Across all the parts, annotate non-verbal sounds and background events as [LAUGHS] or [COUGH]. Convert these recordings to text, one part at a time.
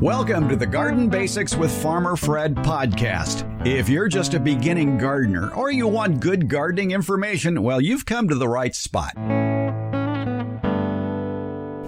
Welcome to the Garden Basics with Farmer Fred podcast. If you're just a beginning gardener or you want good gardening information, well, you've come to the right spot.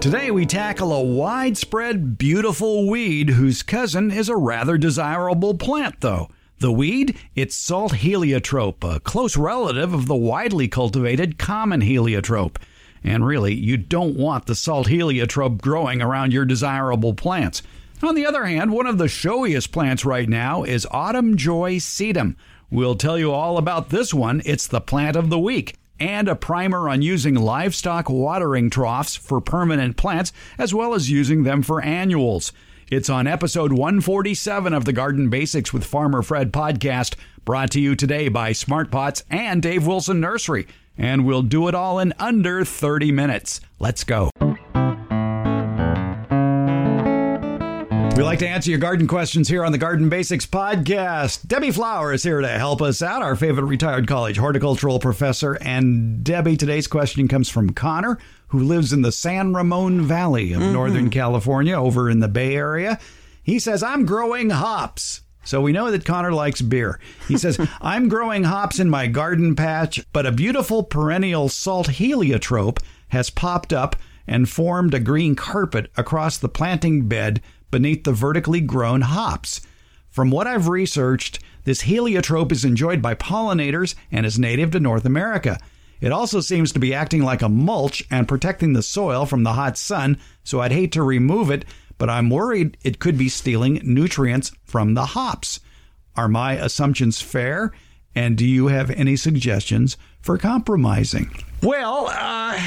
Today we tackle a widespread, beautiful weed whose cousin is a rather desirable plant, though. The weed? It's salt heliotrope, a close relative of the widely cultivated common heliotrope. And really, you don't want the salt heliotrope growing around your desirable plants. On the other hand, one of the showiest plants right now is Autumn Joy sedum. We'll tell you all about this one. It's the plant of the week. And a primer on using livestock watering troughs for permanent plants, as well as using them for annuals. It's on episode 147 of the Garden Basics with Farmer Fred podcast, brought to you today by Smart Pots and Dave Wilson Nursery. And we'll do it all in under 30 minutes. Let's go. We like to answer your garden questions here on the Garden Basics podcast. Debbie Flower is here to help us out, our favorite retired college horticultural professor. And Debbie, today's question comes from Connor, who lives in the San Ramon Valley of mm-hmm. Northern California over in the Bay Area. He says, I'm growing hops. So we know that Connor likes beer. He says, [LAUGHS] I'm growing hops in my garden patch, but a beautiful perennial salt heliotrope has popped up and formed a green carpet across the planting bed beneath the vertically grown hops. From what I've researched, this heliotrope is enjoyed by pollinators and is native to North America. It also seems to be acting like a mulch and protecting the soil from the hot sun, so I'd hate to remove it, but I'm worried it could be stealing nutrients from the hops. Are my assumptions fair? And do you have any suggestions for compromising? Well, uh,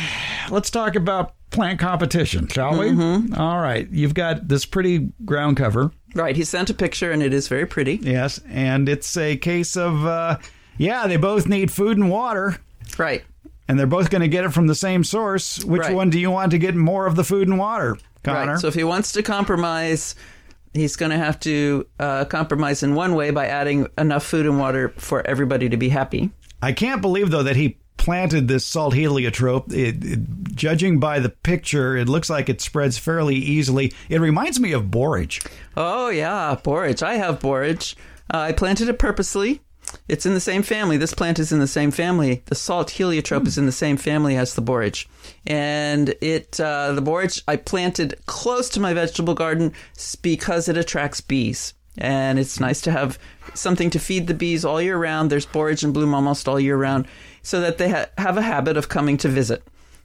let's talk about plant competition, shall we? Mm-hmm. All right. You've got this pretty ground cover. Right. He sent a picture and it is very pretty. Yes. And it's a case of, uh, yeah, they both need food and water. Right. And they're both going to get it from the same source. Which right. one do you want to get more of the food and water, Connor? Right. So if he wants to compromise, he's going to have to uh, compromise in one way by adding enough food and water for everybody to be happy. I can't believe, though, that he planted this salt heliotrope. It, it, judging by the picture, it looks like it spreads fairly easily. It reminds me of borage. Oh, yeah, borage. I have borage. Uh, I planted it purposely. It's in the same family. This plant is in the same family. The salt heliotrope is in the same family as the borage, and it uh, the borage I planted close to my vegetable garden because it attracts bees, and it's nice to have something to feed the bees all year round. There's borage in bloom almost all year round, so that they ha- have a habit of coming to visit.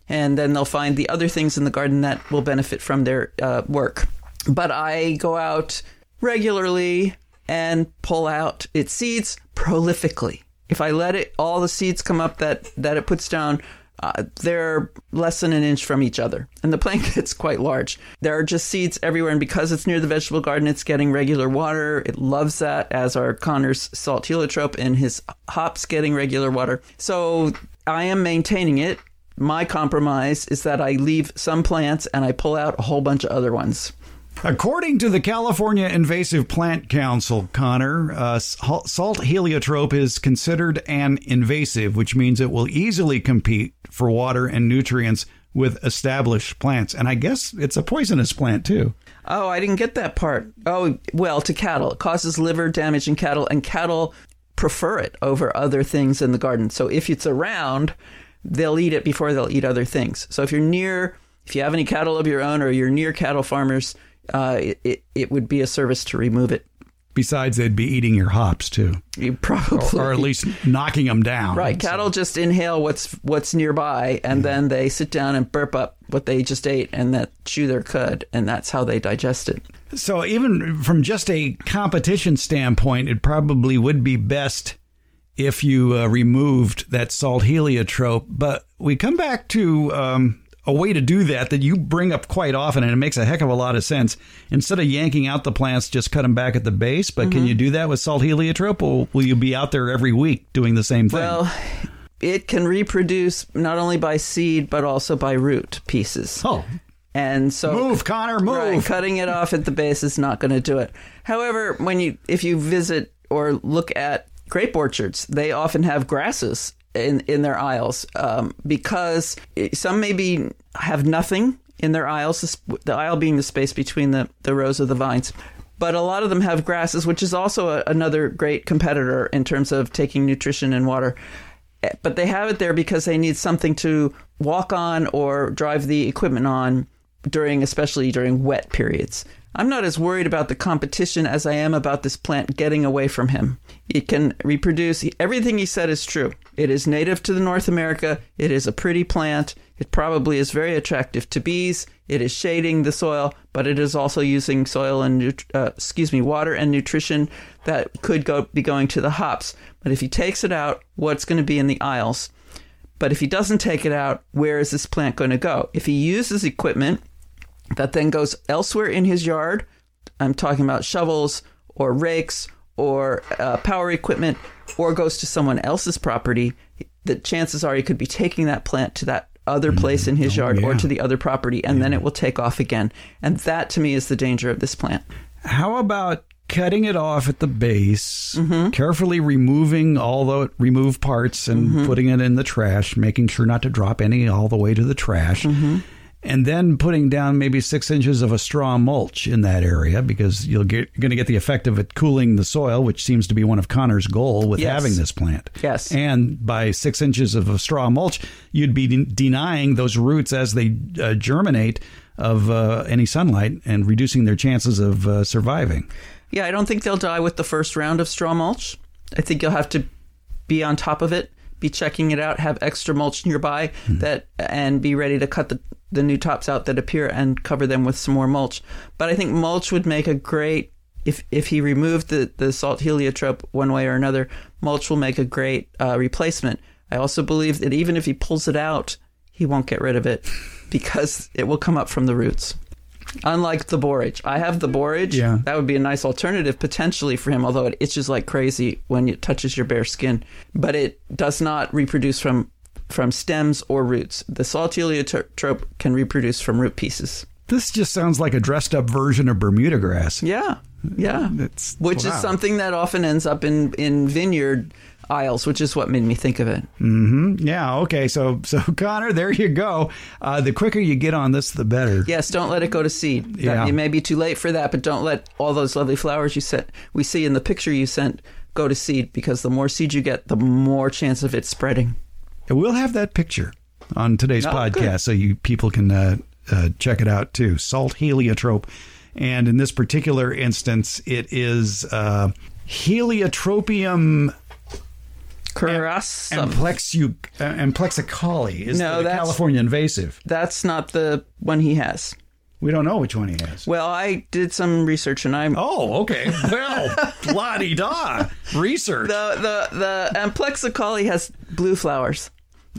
And then they'll find the other things in the garden that will benefit from their uh, work. But I go out regularly and pull out its seeds prolifically. If I let it, all the seeds come up that, that it puts down, uh, they're less than an inch from each other, and the plant gets [LAUGHS] quite large. There are just seeds everywhere, and because it's near the vegetable garden, it's getting regular water. It loves that, as are Connor's salt heliotrope and his hops getting regular water. So I am maintaining it. My compromise is that I leave some plants and I pull out a whole bunch of other ones. According to the California Invasive Plant Council, Connor, uh, salt heliotrope is considered an invasive, which means it will easily compete for water and nutrients with established plants. And I guess it's a poisonous plant too. Oh, I didn't get that part. Oh, well, to cattle. It causes liver damage in cattle, and cattle prefer it over other things in the garden. So if it's around, they'll eat it before they'll eat other things. So if you're near, if you have any cattle of your own or you're near cattle farmers, uh, it, it, would be a service to remove it. Besides, they'd be eating your hops too. You probably, or, or at least knocking them down. Right, cattle just inhale what's what's nearby, and then they sit down and burp up what they just ate, and that chew their cud, and that's how they digest it. So, even from just a competition standpoint, it probably would be best if you uh, removed that salt heliotrope. But we come back to um, a way to do that that you bring up quite often, and it makes a heck of a lot of sense. Instead of yanking out the plants, just cut them back at the base. But mm-hmm. can you do that with salt heliotrope, or will you be out there every week doing the same thing? Well, it can reproduce not only by seed but also by root pieces. Oh, And so move, Connor, move. Right, cutting it off at the base is not going to do it. However, when you if you visit or look at grape orchards, they often have grasses in in their aisles um, because some maybe have nothing in their aisles. The, aisle being the space between the the rows of the vines. But a lot of them have grasses, which is also a, another great competitor in terms of taking nutrition and water but they have it there because they need something to walk on or drive the equipment on during especially during wet periods. I'm not as worried about the competition as I am about this plant getting away from him. It can reproduce everything he said is true. It is native to the North America. It is a pretty plant. It probably is very attractive to bees. It is shading the soil, but it is also using soil and uh, excuse me, water and nutrition that could go be going to the hops. But if he takes it out, what's going to be in the aisles? But if he doesn't take it out, where is this plant going to go? If he uses equipment that then goes elsewhere in his yard, I'm talking about shovels or rakes or uh, power equipment, or goes to someone else's property, the chances are he could be taking that plant to that other place in his yard or to the other property, and then it will take off again. And that to me is the danger of this plant. How about cutting it off at the base, Mm-hmm. carefully removing all the removed parts and Mm-hmm. putting it in the trash, making sure not to drop any all the way to the trash. Mm-hmm. And then putting down maybe six inches of a straw mulch in that area because you'll get going to get the effect of it cooling the soil, which seems to be one of Connor's goal with Yes. having this plant. Yes. And by six inches of a straw mulch, you'd be de- denying those roots as they uh, germinate of uh, any sunlight and reducing their chances of uh, surviving. Yeah, I don't think they'll die with the first round of straw mulch. I think you'll have to be on top of it, be checking it out, have extra mulch nearby that, and be ready to cut the the new tops out that appear and cover them with some more mulch. But I think mulch would make a great if if he removed the the salt heliotrope one way or another, mulch will make a great uh, replacement. I also believe that even if he pulls it out, he won't get rid of it [LAUGHS] because it will come up from the roots. Unlike the borage, I have the borage. Yeah. That would be a nice alternative potentially for him, although it itches like crazy when it touches your bare skin. But it does not reproduce from from stems or roots. The salt heliotrope can reproduce from root pieces. This just sounds like a dressed up version of Bermuda grass. Yeah, yeah. It's- which wow. is something that often ends up in in vineyard aisles, which is what made me think of it. Mm-hmm. Yeah, okay. So, so [LAUGHS] Connor, there you go. Uh, the quicker you get on this, the better. Yes, don't let it go to seed. That- Yeah. it may be too late for that, but don't let all those lovely flowers you sent we see in the picture you sent go to seed because the more seed you get, the more chance of it spreading. And We'll have that picture on today's Oh, podcast good. so you people can uh, uh, check it out too. Salt heliotrope. And in this particular instance, it is uh, Heliotropium Curaçao. amplexu, amplexicaule is No, the California invasive. That's not the one he has. We don't know which one he has. Well, I did some research and I'm Oh, okay. Well, [LAUGHS] la di da. Research. the the the amplexicaule has blue flowers.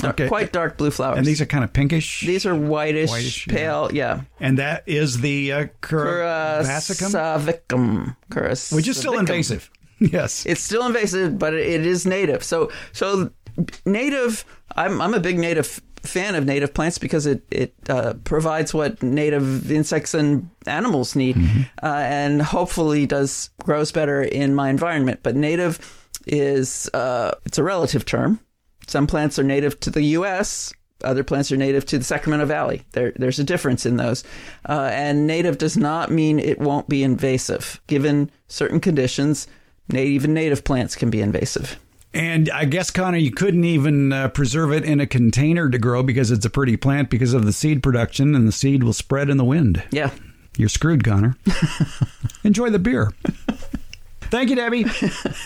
Okay. Quite dark blue flowers. and these are kind of pinkish. These are whitish, Whitish, pale, yeah. and that is the uh, Curasicum, Curassavicum. Curassavicum. which is still invasive. [LAUGHS] Yes. It's still invasive, but it is native. So, so native. I'm I'm a big native fan of native plants because it it uh, provides what native insects and animals need, uh, and hopefully does grows better in my environment. But native is uh, it's a relative term. Some plants are native to the U.S. Other plants are native to the Sacramento Valley. There, there's a difference in those. Uh, and native does not mean it won't be invasive. Given certain conditions, even native plants can be invasive. And I guess, Connor, you couldn't even uh, preserve it in a container to grow because it's a pretty plant because of the seed production, and the seed will spread in the wind. Yeah. You're screwed, Connor. [LAUGHS] Enjoy the beer. Thank you, Debbie.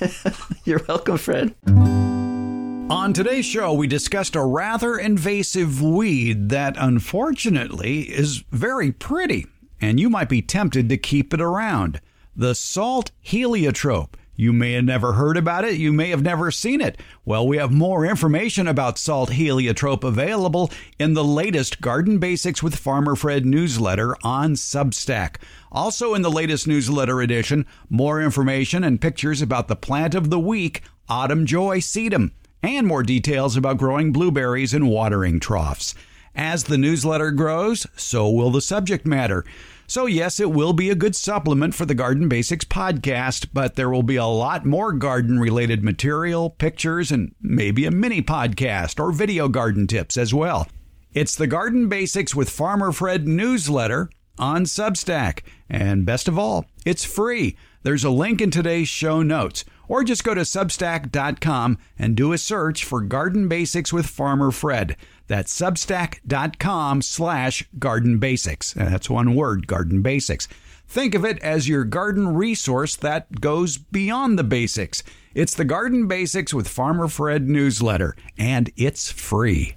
[LAUGHS] You're welcome, Fred. On today's show, we discussed a rather invasive weed that unfortunately is very pretty, and you might be tempted to keep it around the salt heliotrope. You may have never heard about it, you may have never seen it. Well, we have more information about salt heliotrope available in the latest Garden Basics with Farmer Fred newsletter on Substack. Also, in the latest newsletter edition, more information and pictures about the plant of the week, Autumn Joy sedum. and more details about growing blueberries in watering troughs. As the newsletter grows, so will the subject matter. So, yes, it will be a good supplement for the Garden Basics podcast, but there will be a lot more garden related material, pictures, and maybe a mini podcast or video garden tips as well. It's the Garden Basics with Farmer Fred newsletter on Substack. And best of all, it's free. There's a link in today's show notes. Or just go to substack.com and do a search for Garden Basics with Farmer Fred. That's substack.com slash garden basics. That's one word, garden basics. Think of it as your garden resource that goes beyond the basics. It's the Garden Basics with Farmer Fred newsletter, and it's free.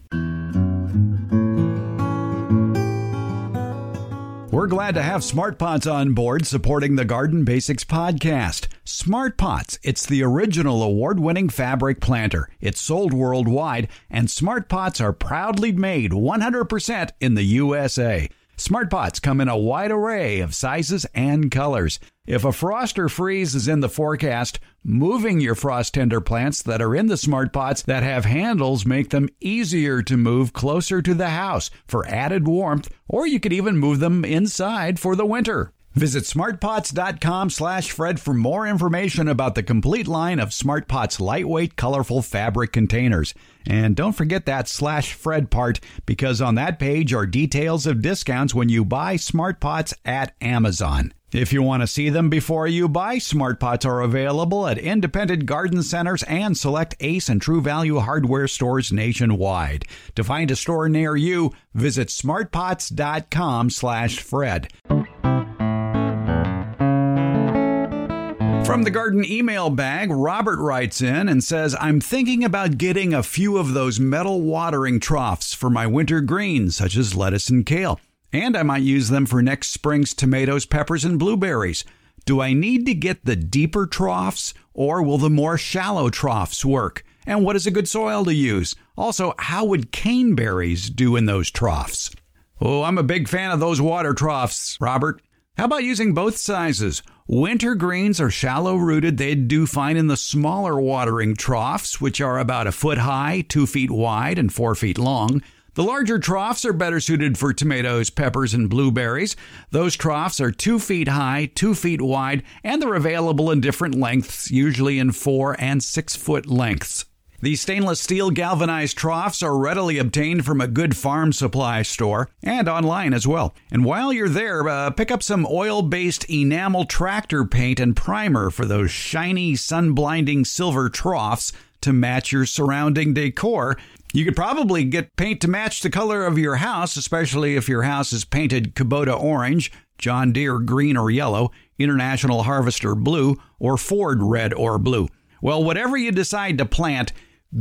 We're glad to have Smart Pots on board supporting the Garden Basics podcast. Smart Pots, it's the original award winning fabric planter. It's sold worldwide, and Smart Pots are proudly made 100% in the USA. Smart Pots come in a wide array of sizes and colors. If a frost or freeze is in the forecast, moving your frost tender plants that are in the smart pots that have handles make them easier to move closer to the house for added warmth, or you could even move them inside for the winter. Visit smartpots.com slash Fred for more information about the complete line of SmartPots lightweight, colorful fabric containers. And don't forget that slash Fred part because on that page are details of discounts when you buy SmartPots at Amazon. If you want to see them before you buy, SmartPots are available at independent garden centers and select Ace and True Value hardware stores nationwide. To find a store near you, visit smartpots.com From the oh. garden email bag, Robert writes in and says, I'm thinking about getting a few of those metal watering troughs for my winter greens, such as lettuce and kale. And I might use them for next spring's tomatoes, peppers, and blueberries. Do I need to get the deeper troughs or will the more shallow troughs work? And what is a good soil to use? Also, how would caneberries do in those troughs? Oh, I'm a big fan of those water troughs, Robert. How about using both sizes? Winter greens are shallow rooted. They'd do fine in the smaller watering troughs, which are about a foot high, two feet wide, and four feet long. The larger troughs are better suited for tomatoes, peppers, and blueberries. Those troughs are two feet high, two feet wide, and they're available in different lengths, usually in four and six foot lengths. These stainless steel galvanized troughs are readily obtained from a good farm supply store and online as well. And while you're there, uh, pick up some oil based enamel tractor paint and primer for those shiny, sun blinding silver troughs to match your surrounding decor. You could probably get paint to match the color of your house, especially if your house is painted Kubota orange, John Deere green or yellow, International Harvester blue, or Ford red or blue. Well, whatever you decide to plant,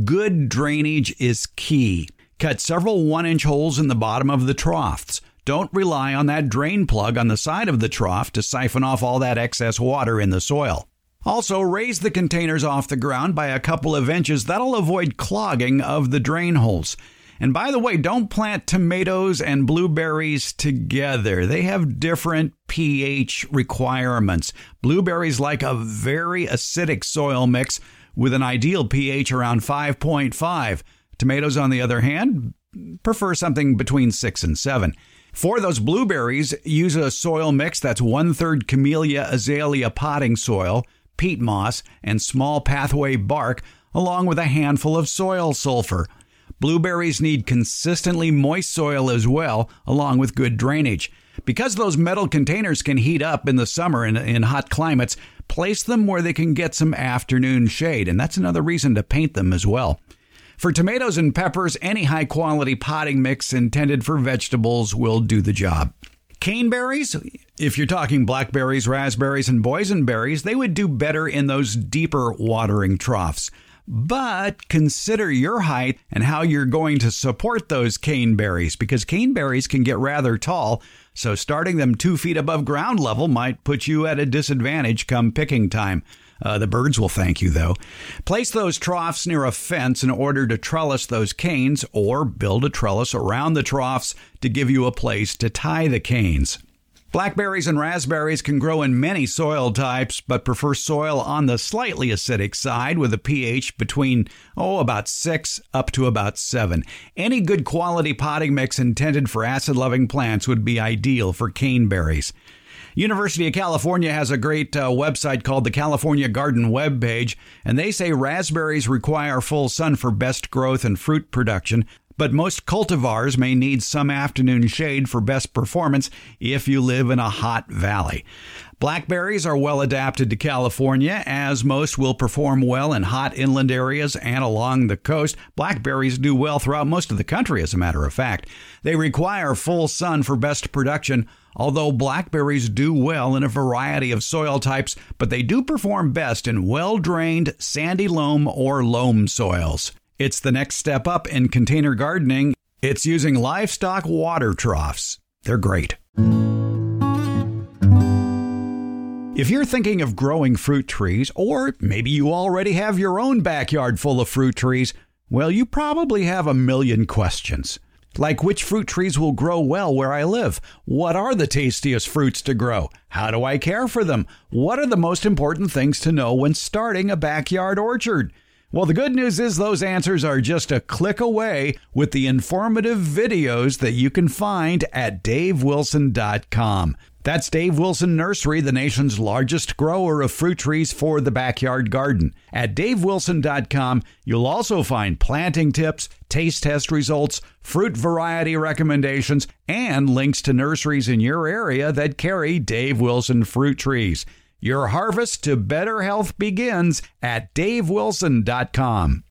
Good drainage is key. Cut several one inch holes in the bottom of the troughs. Don't rely on that drain plug on the side of the trough to siphon off all that excess water in the soil. Also, raise the containers off the ground by a couple of inches. That'll avoid clogging of the drain holes. And by the way, don't plant tomatoes and blueberries together. They have different pH requirements. Blueberries like a very acidic soil mix, with an ideal pH around 5.5. Tomatoes, on the other hand, prefer something between 6 and 7. For those blueberries, use a soil mix that's one third camellia azalea potting soil, peat moss, and small pathway bark, along with a handful of soil sulfur. Blueberries need consistently moist soil as well, along with good drainage. Because those metal containers can heat up in the summer in, in hot climates, place them where they can get some afternoon shade, and that's another reason to paint them as well. For tomatoes and peppers, any high quality potting mix intended for vegetables will do the job. Caneberries, if you're talking blackberries, raspberries, and boysenberries, they would do better in those deeper watering troughs. But consider your height and how you're going to support those caneberries because caneberries can get rather tall, so starting them two feet above ground level might put you at a disadvantage come picking time. Uh, the birds will thank you, though. Place those troughs near a fence in order to trellis those canes, or build a trellis around the troughs to give you a place to tie the canes. Blackberries and raspberries can grow in many soil types, but prefer soil on the slightly acidic side with a pH between, oh, about 6 up to about 7. Any good quality potting mix intended for acid loving plants would be ideal for caneberries. University of California has a great uh, website called the California Garden Web Page, and they say raspberries require full sun for best growth and fruit production but most cultivars may need some afternoon shade for best performance if you live in a hot valley. Blackberries are well adapted to California, as most will perform well in hot inland areas and along the coast. Blackberries do well throughout most of the country, as a matter of fact. They require full sun for best production, although blackberries do well in a variety of soil types, but they do perform best in well drained, sandy loam or loam soils. It's the next step up in container gardening. It's using livestock water troughs. They're great. If you're thinking of growing fruit trees, or maybe you already have your own backyard full of fruit trees, well, you probably have a million questions. Like which fruit trees will grow well where I live? What are the tastiest fruits to grow? How do I care for them? What are the most important things to know when starting a backyard orchard? Well, the good news is those answers are just a click away with the informative videos that you can find at davewilson.com. That's Dave Wilson Nursery, the nation's largest grower of fruit trees for the backyard garden. At davewilson.com, you'll also find planting tips, taste test results, fruit variety recommendations, and links to nurseries in your area that carry Dave Wilson fruit trees. Your harvest to better health begins at davewilson.com.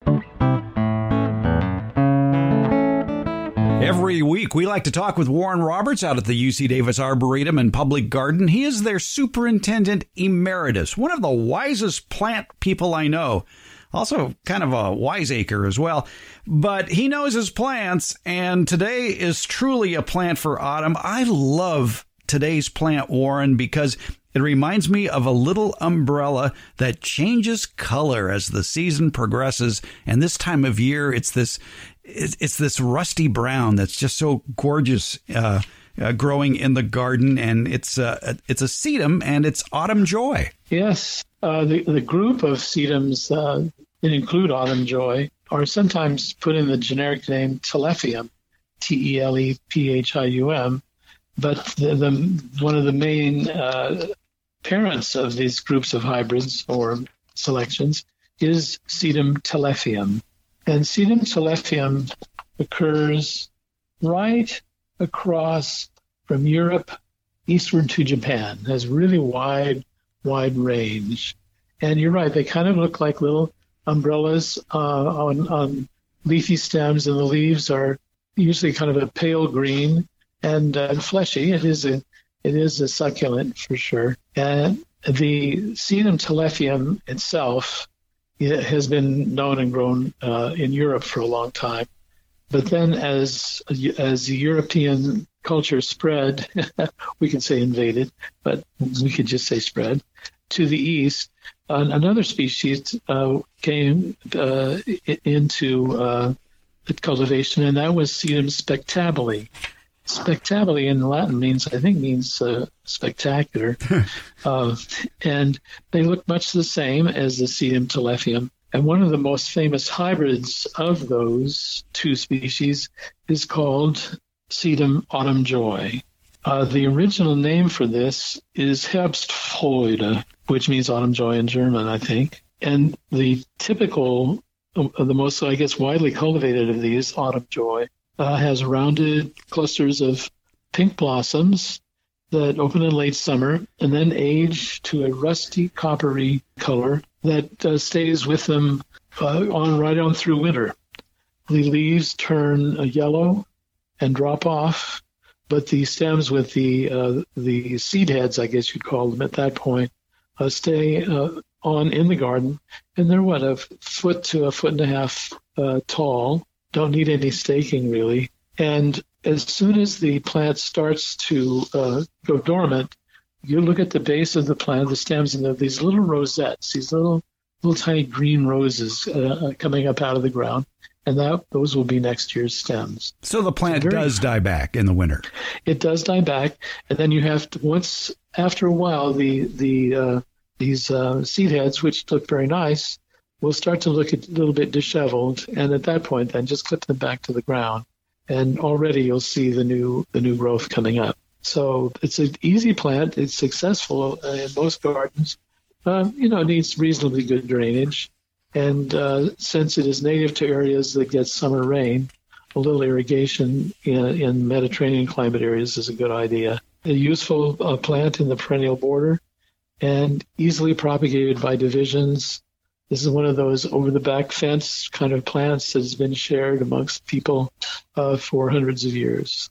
Every week, we like to talk with Warren Roberts out at the UC Davis Arboretum and Public Garden. He is their superintendent emeritus, one of the wisest plant people I know. Also, kind of a wiseacre as well. But he knows his plants, and today is truly a plant for autumn. I love today's plant, Warren, because it reminds me of a little umbrella that changes color as the season progresses. And this time of year, it's this it's, this rusty brown that's just so gorgeous. Uh, uh, growing in the garden, and it's uh, it's a sedum, and it's autumn joy. Yes, uh, the the group of sedums uh, that include autumn joy are sometimes put in the generic name Telephium, T E L E P H I U M, but the, the, one of the main uh, parents of these groups of hybrids or selections is Sedum telephium. And Sedum telephium occurs right across from Europe eastward to Japan, it has really wide, wide range. And you're right, they kind of look like little umbrellas uh, on, on leafy stems, and the leaves are usually kind of a pale green and uh, fleshy. It is a it is a succulent for sure. And the Sedum telephium itself it has been known and grown uh, in Europe for a long time. But then, as as European culture spread, [LAUGHS] we can say invaded, but we could just say spread to the east. Another species uh, came uh, into uh, cultivation, and that was Sedum spectabile spectabile in Latin means, I think, means uh, spectacular. uh, [LAUGHS] and they look much the same as the Sedum telephium. And one of the most famous hybrids of those two species is called Sedum autumn joy. Uh, the original name for this is Herbstfreude, which means autumn joy in German, I think. And the typical, uh, the most, I guess, widely cultivated of these, autumn joy, uh, has rounded clusters of pink blossoms that open in late summer and then age to a rusty coppery color that uh, stays with them uh, on right on through winter. The leaves turn uh, yellow and drop off, but the stems with the uh, the seed heads, I guess you'd call them at that point, uh, stay on in the garden, and they're what a foot to a foot and a half tall don't need any staking really. And as soon as the plant starts to uh, go dormant, you look at the base of the plant, the stems, and have these little rosettes, these little little tiny green roses uh, uh, coming up out of the ground. and that those will be next year's stems. So the plant very, does die back in the winter. It does die back, and then you have to once after a while the the uh, these uh, seed heads, which look very nice, will start to look a little bit disheveled, and at that point, then just clip them back to the ground, and already you'll see the new the new growth coming up. So it's an easy plant. It's successful in most gardens. You know, it needs reasonably good drainage. And uh, since it is native to areas that get summer rain, a little irrigation in, in Mediterranean climate areas is a good idea. A useful uh, plant in the perennial border and easily propagated by divisions. This is one of those over the back fence kind of plants that has been shared amongst people uh, for hundreds of years.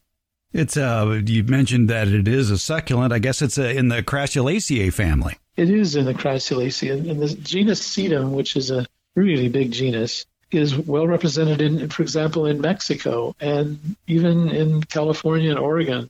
It's uh, you mentioned that it is a succulent. I guess it's a, in the Crassulaceae family. It is in the Crassulaceae, and the genus Sedum, which is a really big genus, is well represented in, for example, in Mexico and even in California and Oregon.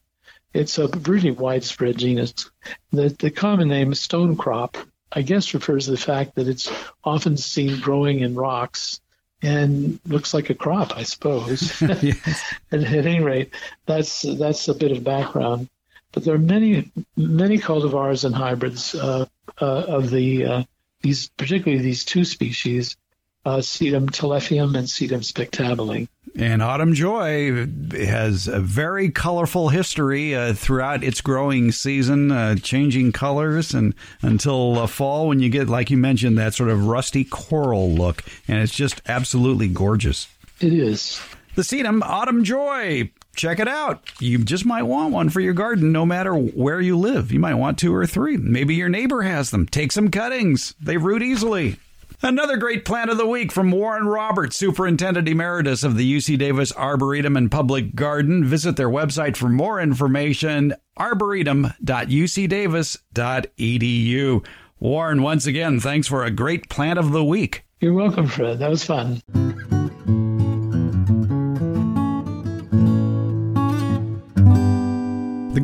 It's a really widespread genus. The, the common name is stonecrop, I guess, refers to the fact that it's often seen growing in rocks and looks like a crop, I suppose. yes. [LAUGHS] [LAUGHS] at, at any rate, that's that's a bit of background. But there are many many cultivars and hybrids uh, uh, of the uh, these particularly these two species, uh, Sedum telephium and Sedum spectabile. And Autumn Joy has a very colorful history uh, throughout its growing season, uh, changing colors and until uh, fall when you get, like you mentioned, that sort of rusty coral look, and it's just absolutely gorgeous. It is. The Sedum Autumn Joy. Check it out. You just might want one for your garden no matter where you live. You might want two or three. Maybe your neighbor has them. Take some cuttings. They root easily. Another great plant of the week from Warren Roberts, Superintendent Emeritus of the UC Davis Arboretum and Public Garden. Visit their website for more information, arboretum.ucdavis.edu. Warren, once again, thanks for a great plant of the week. You're welcome, Fred. That was fun.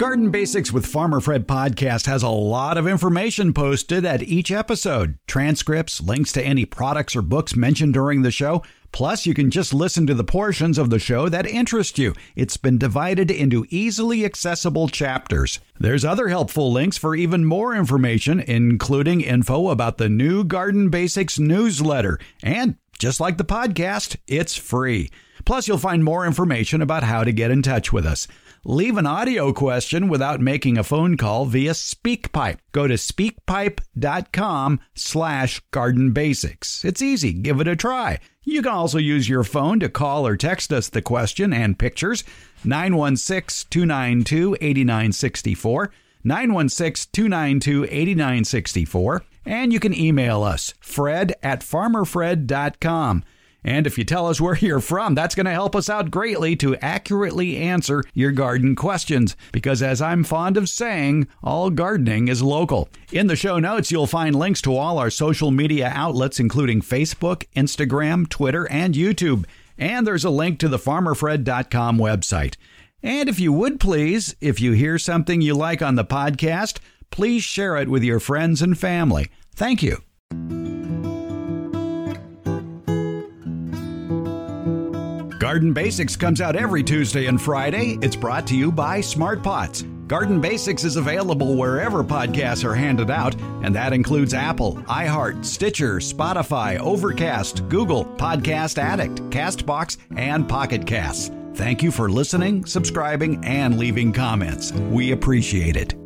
Garden Basics with Farmer Fred podcast has a lot of information posted at each episode transcripts, links to any products or books mentioned during the show. Plus, you can just listen to the portions of the show that interest you. It's been divided into easily accessible chapters. There's other helpful links for even more information, including info about the new Garden Basics newsletter. And just like the podcast, it's free. Plus, you'll find more information about how to get in touch with us. Leave an audio question without making a phone call via SpeakPipe. Go to speakpipe.com slash garden basics. It's easy. Give it a try. You can also use your phone to call or text us the question and pictures 916 292 8964. 916 292 8964. And you can email us, fred at farmerfred.com. And if you tell us where you're from, that's going to help us out greatly to accurately answer your garden questions. Because as I'm fond of saying, all gardening is local. In the show notes, you'll find links to all our social media outlets, including Facebook, Instagram, Twitter, and YouTube. And there's a link to the farmerfred.com website. And if you would please, if you hear something you like on the podcast, please share it with your friends and family. Thank you. Garden Basics comes out every Tuesday and Friday. It's brought to you by Smart Pots. Garden Basics is available wherever podcasts are handed out, and that includes Apple, iHeart, Stitcher, Spotify, Overcast, Google, Podcast Addict, Castbox, and Pocket Casts. Thank you for listening, subscribing, and leaving comments. We appreciate it.